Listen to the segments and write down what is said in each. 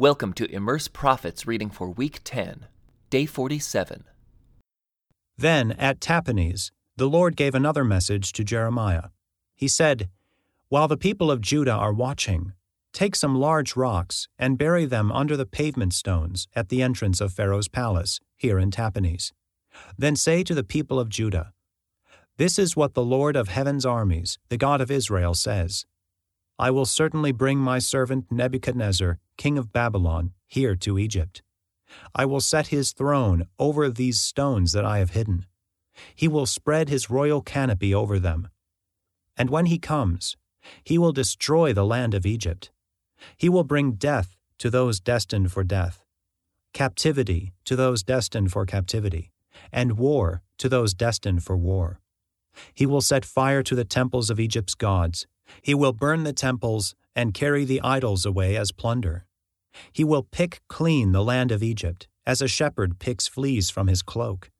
Welcome to Immerse Prophets reading for week 10, day 47. Then at Tahpanhes, the Lord gave another message to Jeremiah. He said, While the people of Judah are watching, take some large rocks and bury them under the pavement stones at the entrance of Pharaoh's palace, here in Tahpanhes. Then say to the people of Judah, This is what the Lord of heaven's armies, the God of Israel, says. I will certainly bring my servant Nebuchadnezzar, king of Babylon, here to Egypt. I will set his throne over these stones that I have hidden. He will spread his royal canopy over them. And when he comes, he will destroy the land of Egypt. He will bring death to those destined for death, captivity to those destined for captivity, and war to those destined for war. He will set fire to the temples of Egypt's gods he will burn the temples and carry the idols away as plunder. He will pick clean the land of Egypt, as a shepherd picks fleas from his cloak.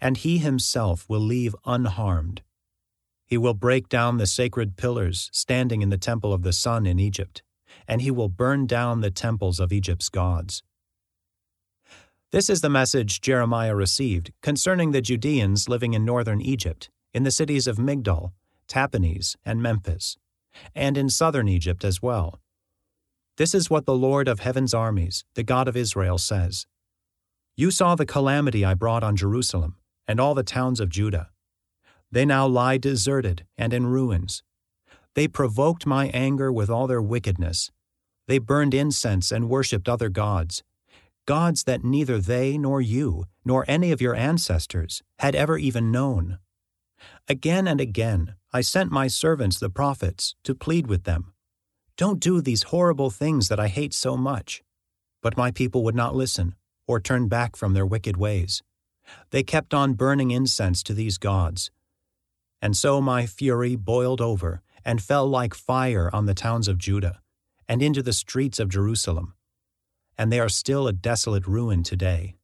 And he himself will leave unharmed. He will break down the sacred pillars standing in the temple of the sun in Egypt, and he will burn down the temples of Egypt's gods. This is the message Jeremiah received concerning the Judeans living in northern Egypt, in the cities of Migdol, Tahpanhes, and Memphis, and in southern Egypt as well. This is what the Lord of heaven's armies, the God of Israel, says You saw the calamity I brought on Jerusalem and all the towns of Judah. They now lie deserted and in ruins. They provoked my anger with all their wickedness. They burned incense and worshipped other gods, gods that neither they nor you, nor any of your ancestors, had ever even known. Again and again, I sent my servants, the prophets, to plead with them. Don't do these horrible things that I hate so much. But my people would not listen, or turn back from their wicked ways. They kept on burning incense to these gods. And so my fury boiled over, and fell like fire on the towns of Judah, and into the streets of Jerusalem. And they are still a desolate ruin today.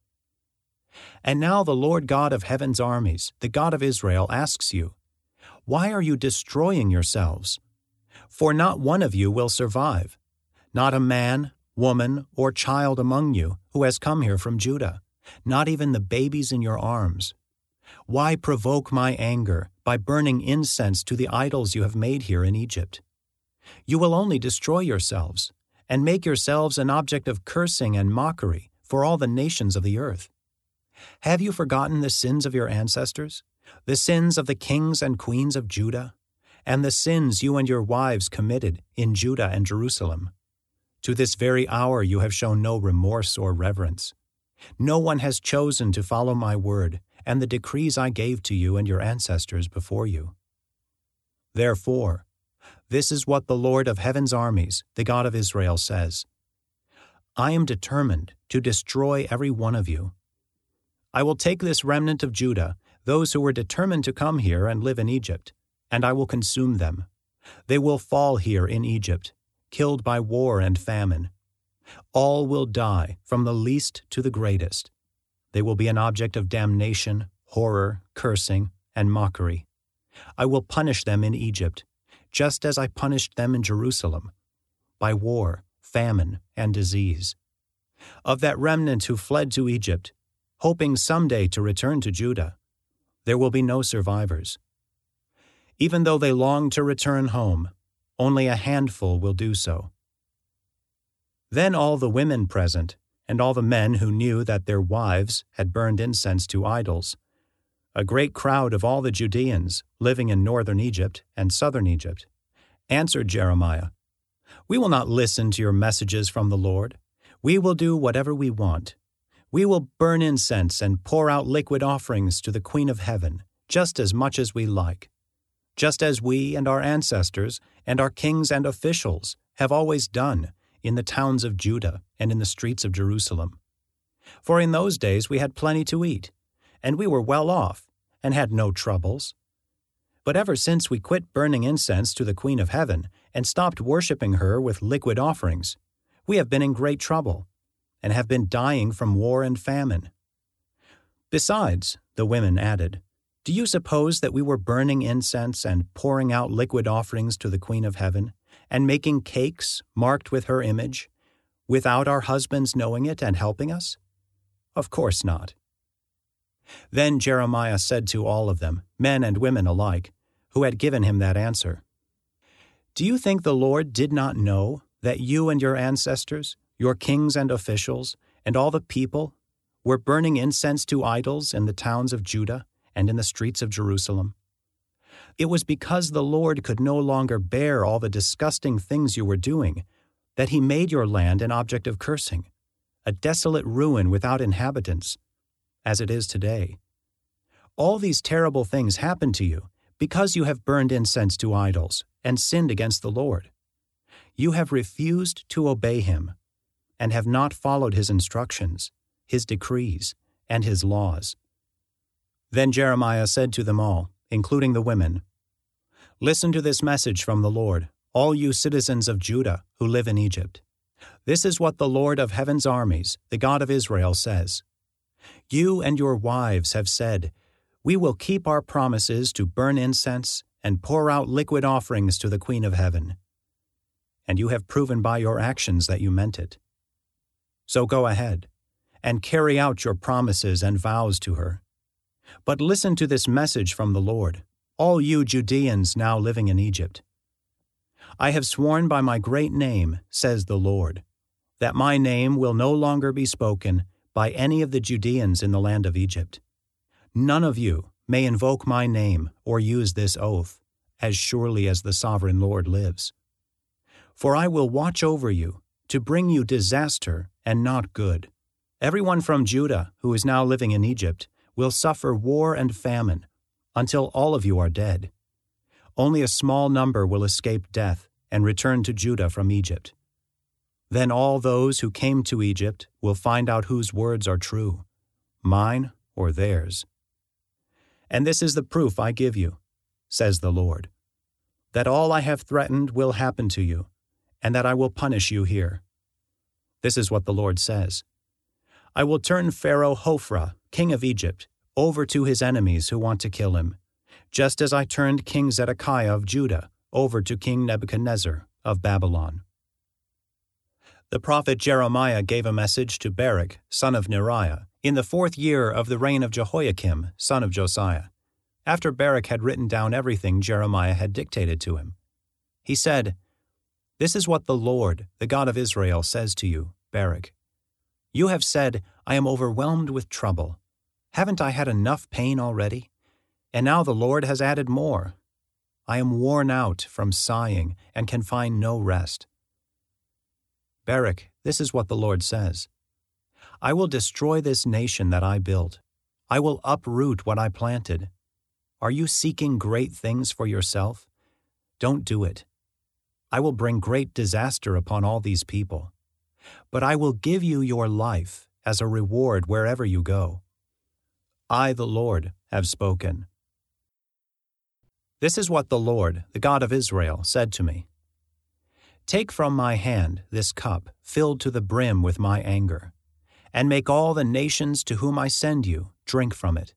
And now the Lord God of heaven's armies, the God of Israel, asks you, Why are you destroying yourselves? For not one of you will survive, not a man, woman, or child among you who has come here from Judah, not even the babies in your arms. Why provoke my anger by burning incense to the idols you have made here in Egypt? You will only destroy yourselves, and make yourselves an object of cursing and mockery for all the nations of the earth. Have you forgotten the sins of your ancestors, the sins of the kings and queens of Judah, and the sins you and your wives committed in Judah and Jerusalem? To this very hour you have shown no remorse or reverence. No one has chosen to follow my word and the decrees I gave to you and your ancestors before you. Therefore, this is what the Lord of heaven's armies, the God of Israel, says I am determined to destroy every one of you I will take this remnant of Judah, those who were determined to come here and live in Egypt, and I will consume them. They will fall here in Egypt, killed by war and famine. All will die, from the least to the greatest. They will be an object of damnation, horror, cursing, and mockery. I will punish them in Egypt, just as I punished them in Jerusalem, by war, famine, and disease. Of that remnant who fled to Egypt, hoping someday to return to Judah. There will be no survivors. Even though they long to return home, only a handful will do so. Then all the women present, and all the men who knew that their wives had burned incense to idols, a great crowd of all the Judeans living in northern Egypt and southern Egypt, answered Jeremiah, We will not listen to your messages from the Lord. We will do whatever we want we will burn incense and pour out liquid offerings to the Queen of Heaven, just as much as we like, just as we and our ancestors and our kings and officials have always done in the towns of Judah and in the streets of Jerusalem. For in those days we had plenty to eat, and we were well off, and had no troubles. But ever since we quit burning incense to the Queen of Heaven and stopped worshipping her with liquid offerings, we have been in great trouble and have been dying from war and famine. Besides, the women added, Do you suppose that we were burning incense and pouring out liquid offerings to the Queen of Heaven, and making cakes marked with her image, without our husbands knowing it and helping us? Of course not. Then Jeremiah said to all of them, men and women alike, who had given him that answer, Do you think the Lord did not know that you and your ancestors, your kings and officials, and all the people were burning incense to idols in the towns of Judah and in the streets of Jerusalem? It was because the Lord could no longer bear all the disgusting things you were doing that he made your land an object of cursing, a desolate ruin without inhabitants, as it is today. All these terrible things happened to you because you have burned incense to idols and sinned against the Lord. You have refused to obey him and have not followed his instructions, his decrees, and his laws. Then Jeremiah said to them all, including the women, Listen to this message from the Lord, all you citizens of Judah who live in Egypt. This is what the Lord of heaven's armies, the God of Israel, says You and your wives have said, We will keep our promises to burn incense and pour out liquid offerings to the Queen of Heaven. And you have proven by your actions that you meant it. So go ahead and carry out your promises and vows to her. But listen to this message from the Lord, all you Judeans now living in Egypt. I have sworn by my great name, says the Lord, that my name will no longer be spoken by any of the Judeans in the land of Egypt. None of you may invoke my name or use this oath, as surely as the sovereign Lord lives. For I will watch over you to bring you disaster and not good. Everyone from Judah who is now living in Egypt will suffer war and famine until all of you are dead. Only a small number will escape death and return to Judah from Egypt. Then all those who came to Egypt will find out whose words are true, mine or theirs. And this is the proof I give you, says the Lord, that all I have threatened will happen to you, and that I will punish you here. This is what the Lord says I will turn Pharaoh Hophra, king of Egypt, over to his enemies who want to kill him just as I turned King Zedekiah of Judah over to King Nebuchadnezzar of Babylon. The prophet Jeremiah gave a message to Baruch, son of Neriah, in the fourth year of the reign of Jehoiakim, son of Josiah, after Baruch had written down everything Jeremiah had dictated to him. He said, This is what the Lord, the God of Israel, says to you, Baruch. You have said, I am overwhelmed with trouble. Haven't I had enough pain already? And now the Lord has added more. I am worn out from sighing and can find no rest. Baruch, this is what the Lord says I will destroy this nation that I built. I will uproot what I planted. Are you seeking great things for yourself? Don't do it. I will bring great disaster upon all these people. But I will give you your life as a reward wherever you go. I, the Lord, have spoken. This is what the Lord, the God of Israel, said to me Take from my hand this cup filled to the brim with my anger, and make all the nations to whom I send you drink from it.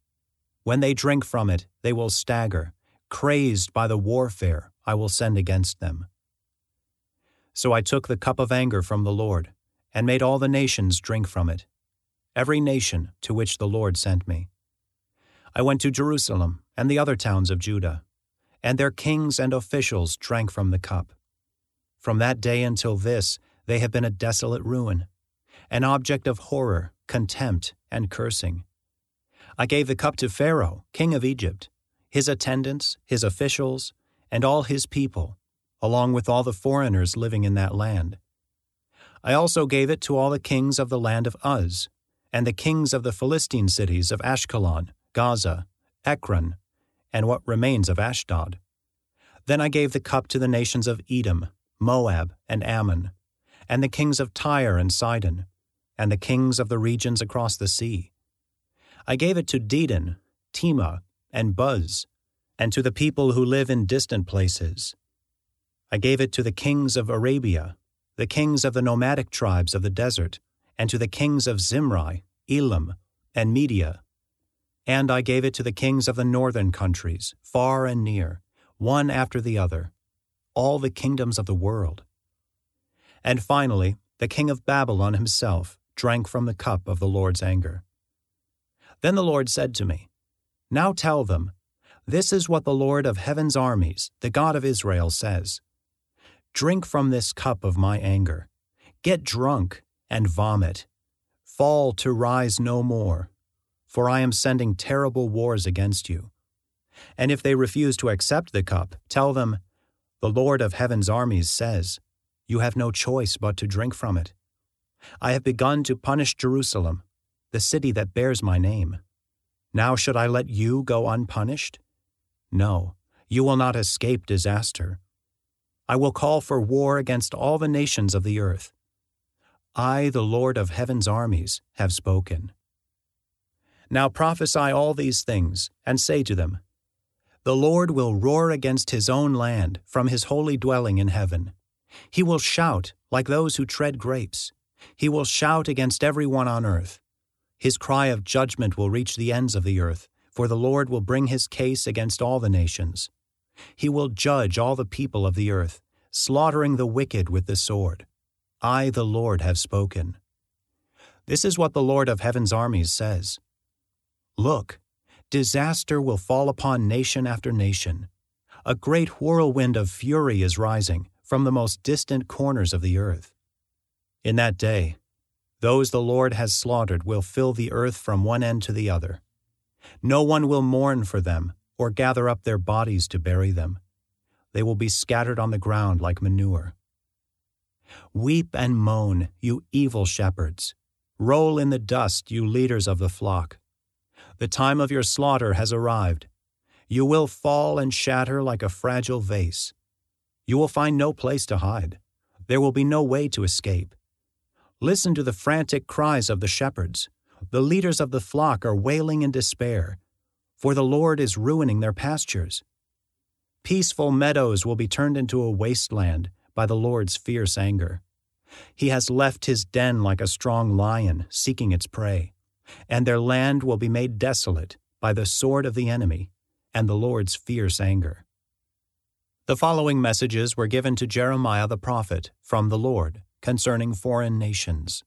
When they drink from it, they will stagger, crazed by the warfare I will send against them. So I took the cup of anger from the Lord, and made all the nations drink from it, every nation to which the Lord sent me. I went to Jerusalem and the other towns of Judah and their kings and officials drank from the cup. From that day until this, they have been a desolate ruin, an object of horror, contempt, and cursing. I gave the cup to Pharaoh, king of Egypt, his attendants, his officials, and all his people, along with all the foreigners living in that land. I also gave it to all the kings of the land of Uz, and the kings of the Philistine cities of Ashkelon, Gaza, Ekron, and what remains of Ashdod. Then I gave the cup to the nations of Edom, Moab, and Ammon, and the kings of Tyre and Sidon, and the kings of the regions across the sea. I gave it to Dedan, Tema, and Buz, and to the people who live in distant places. I gave it to the kings of Arabia, the kings of the nomadic tribes of the desert, and to the kings of Zimri, Elam, and Media, and I gave it to the kings of the northern countries, far and near, one after the other, all the kingdoms of the world. And finally, the king of Babylon himself, drank from the cup of the Lord's anger. Then the Lord said to me, Now tell them, this is what the Lord of heaven's armies, the God of Israel, says Drink from this cup of my anger, get drunk and vomit, fall to rise no more, for I am sending terrible wars against you. And if they refuse to accept the cup, tell them, The Lord of heaven's armies says, You have no choice but to drink from it. I have begun to punish Jerusalem, the city that bears my name. Now should I let you go unpunished? No, you will not escape disaster. I will call for war against all the nations of the earth. I, the Lord of heaven's armies, have spoken. Now prophesy all these things, and say to them, The Lord will roar against his own land from his holy dwelling in heaven. He will shout like those who tread grapes. He will shout against everyone on earth. His cry of judgment will reach the ends of the earth, for the Lord will bring his case against all the nations. He will judge all the people of the earth, slaughtering the wicked with the sword. I, the Lord, have spoken. This is what the Lord of heaven's armies says Look, disaster will fall upon nation after nation. A great whirlwind of fury is rising from the most distant corners of the earth. In that day, those the Lord has slaughtered will fill the earth from one end to the other. No one will mourn for them or gather up their bodies to bury them. They will be scattered on the ground like manure. Weep and moan, you evil shepherds. Roll in the dust, you leaders of the flock. The time of your slaughter has arrived. You will fall and shatter like a fragile vase. You will find no place to hide. There will be no way to escape. Listen to the frantic cries of the shepherds. The leaders of the flock are wailing in despair, for the Lord is ruining their pastures. Peaceful meadows will be turned into a wasteland by the Lord's fierce anger. He has left his den like a strong lion seeking its prey, and their land will be made desolate by the sword of the enemy and the Lord's fierce anger. The following messages were given to Jeremiah the prophet from the Lord concerning foreign nations.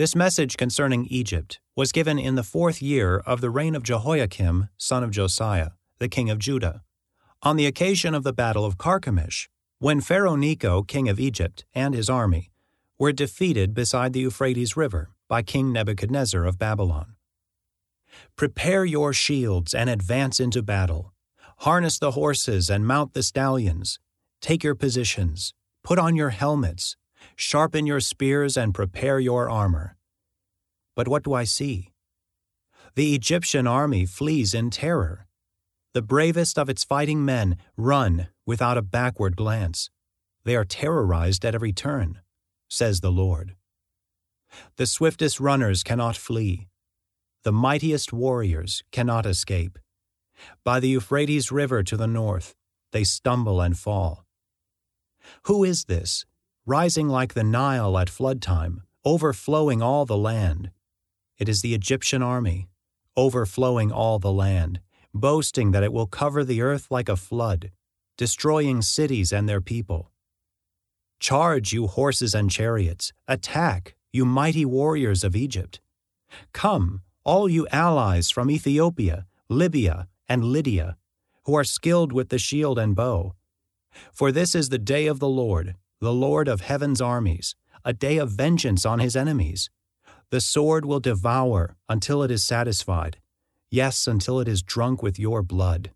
This message concerning Egypt was given in the fourth year of the reign of Jehoiakim, son of Josiah, the king of Judah, on the occasion of the battle of Carchemish, when Pharaoh Necho, king of Egypt, and his army were defeated beside the Euphrates River by King Nebuchadnezzar of Babylon. Prepare your shields and advance into battle. Harness the horses and mount the stallions. Take your positions. Put on your helmets. Sharpen your spears and prepare your armor. But what do I see? The Egyptian army flees in terror. The bravest of its fighting men run without a backward glance. They are terrorized at every turn, says the Lord. The swiftest runners cannot flee. The mightiest warriors cannot escape. By the Euphrates River to the north, they stumble and fall. Who is this, rising like the Nile at flood time, overflowing all the land? It is the Egyptian army, overflowing all the land, boasting that it will cover the earth like a flood, destroying cities and their people. Charge, you horses and chariots! Attack, you mighty warriors of Egypt! Come, all you allies from Ethiopia, Libya, and Lydia, who are skilled with the shield and bow. For this is the day of the Lord, the Lord of heaven's armies, a day of vengeance on his enemies. The sword will devour until it is satisfied, yes, until it is drunk with your blood.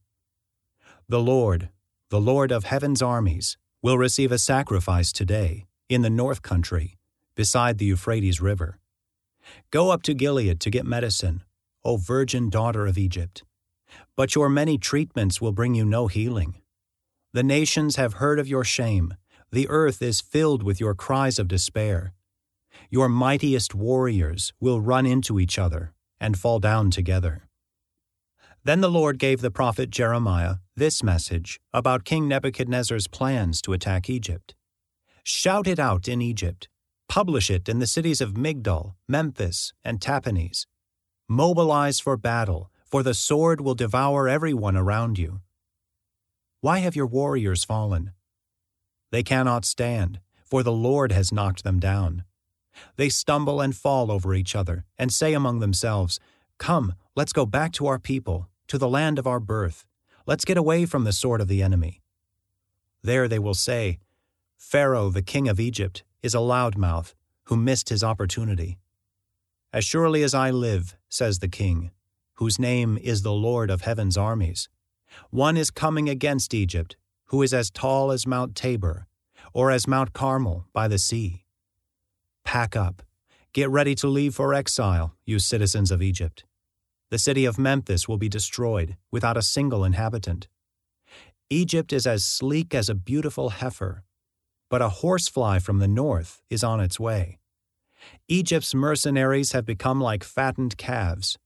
The Lord, the Lord of heaven's armies, will receive a sacrifice today in the north country, beside the Euphrates River. Go up to Gilead to get medicine, O virgin daughter of Egypt. But your many treatments will bring you no healing. The nations have heard of your shame. The earth is filled with your cries of despair. Your mightiest warriors will run into each other and fall down together. Then the Lord gave the prophet Jeremiah this message about King Nebuchadnezzar's plans to attack Egypt Shout it out in Egypt, publish it in the cities of Migdol, Memphis, and Tahpanhes. Mobilize for battle, for the sword will devour everyone around you. Why have your warriors fallen? They cannot stand, for the Lord has knocked them down. They stumble and fall over each other, and say among themselves, Come, let's go back to our people, to the land of our birth. Let's get away from the sword of the enemy. There they will say, Pharaoh, the king of Egypt, is a loudmouth, who missed his opportunity. As surely as I live, says the king, whose name is the Lord of heaven's armies, one is coming against Egypt, who is as tall as Mount Tabor, or as Mount Carmel by the sea. Pack up. Get ready to leave for exile, you citizens of Egypt. The city of Memphis will be destroyed without a single inhabitant. Egypt is as sleek as a beautiful heifer, but a horsefly from the north is on its way. Egypt's mercenaries have become like fattened calves.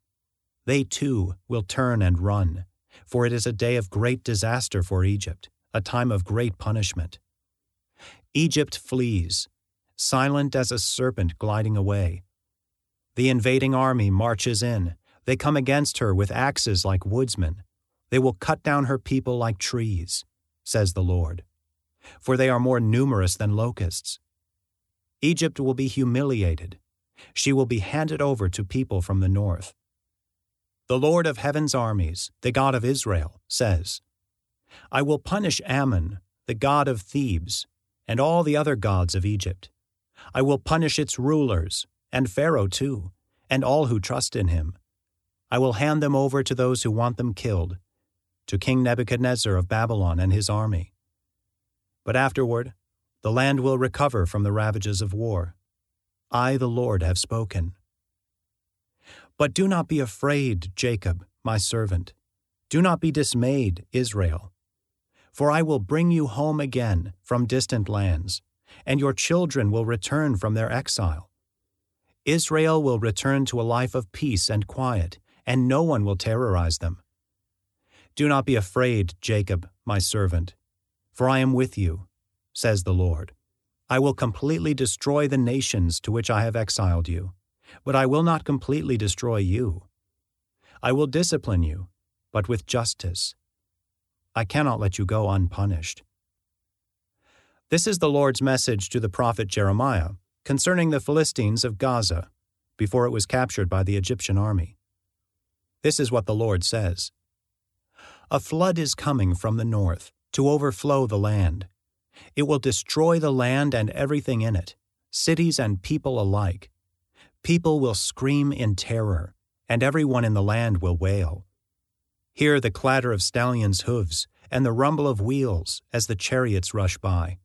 They too will turn and run, for it is a day of great disaster for Egypt, a time of great punishment. Egypt flees, silent as a serpent gliding away. The invading army marches in. They come against her with axes like woodsmen. They will cut down her people like trees, says the Lord, for they are more numerous than locusts. Egypt will be humiliated. She will be handed over to people from the north. The Lord of heaven's armies, the God of Israel, says, I will punish Amon, the god of Thebes, and all the other gods of Egypt. I will punish its rulers, and Pharaoh too, and all who trust in him. I will hand them over to those who want them killed, to King Nebuchadnezzar of Babylon and his army. But afterward, the land will recover from the ravages of war. I, the Lord, have spoken. But do not be afraid, Jacob, my servant. Do not be dismayed, Israel. For I will bring you home again from distant lands, and your children will return from their exile. Israel will return to a life of peace and quiet, and no one will terrorize them. Do not be afraid, Jacob, my servant, for I am with you, says the Lord. I will completely destroy the nations to which I have exiled you, but I will not completely destroy you. I will discipline you, but with justice I cannot let you go unpunished. This is the Lord's message to the prophet Jeremiah concerning the Philistines of Gaza before it was captured by the Egyptian army. This is what the Lord says A flood is coming from the north to overflow the land. It will destroy the land and everything in it, cities and people alike. People will scream in terror, and everyone in the land will wail. Hear the clatter of stallions' hooves and the rumble of wheels as the chariots rush by.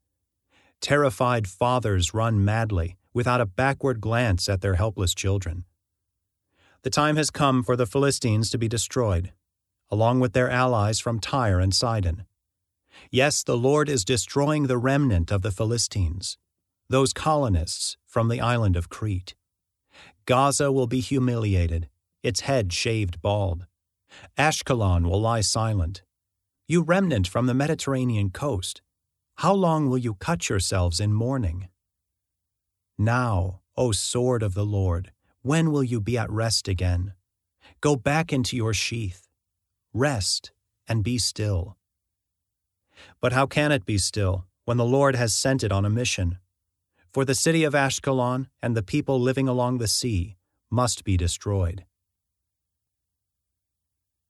Terrified fathers run madly without a backward glance at their helpless children. The time has come for the Philistines to be destroyed, along with their allies from Tyre and Sidon. Yes, the Lord is destroying the remnant of the Philistines, those colonists from the island of Crete. Gaza will be humiliated, its head shaved bald. Ashkelon will lie silent. You remnant from the Mediterranean coast, how long will you cut yourselves in mourning? Now, O sword of the Lord, when will you be at rest again? Go back into your sheath. Rest and be still. But how can it be still when the Lord has sent it on a mission? For the city of Ashkelon and the people living along the sea must be destroyed.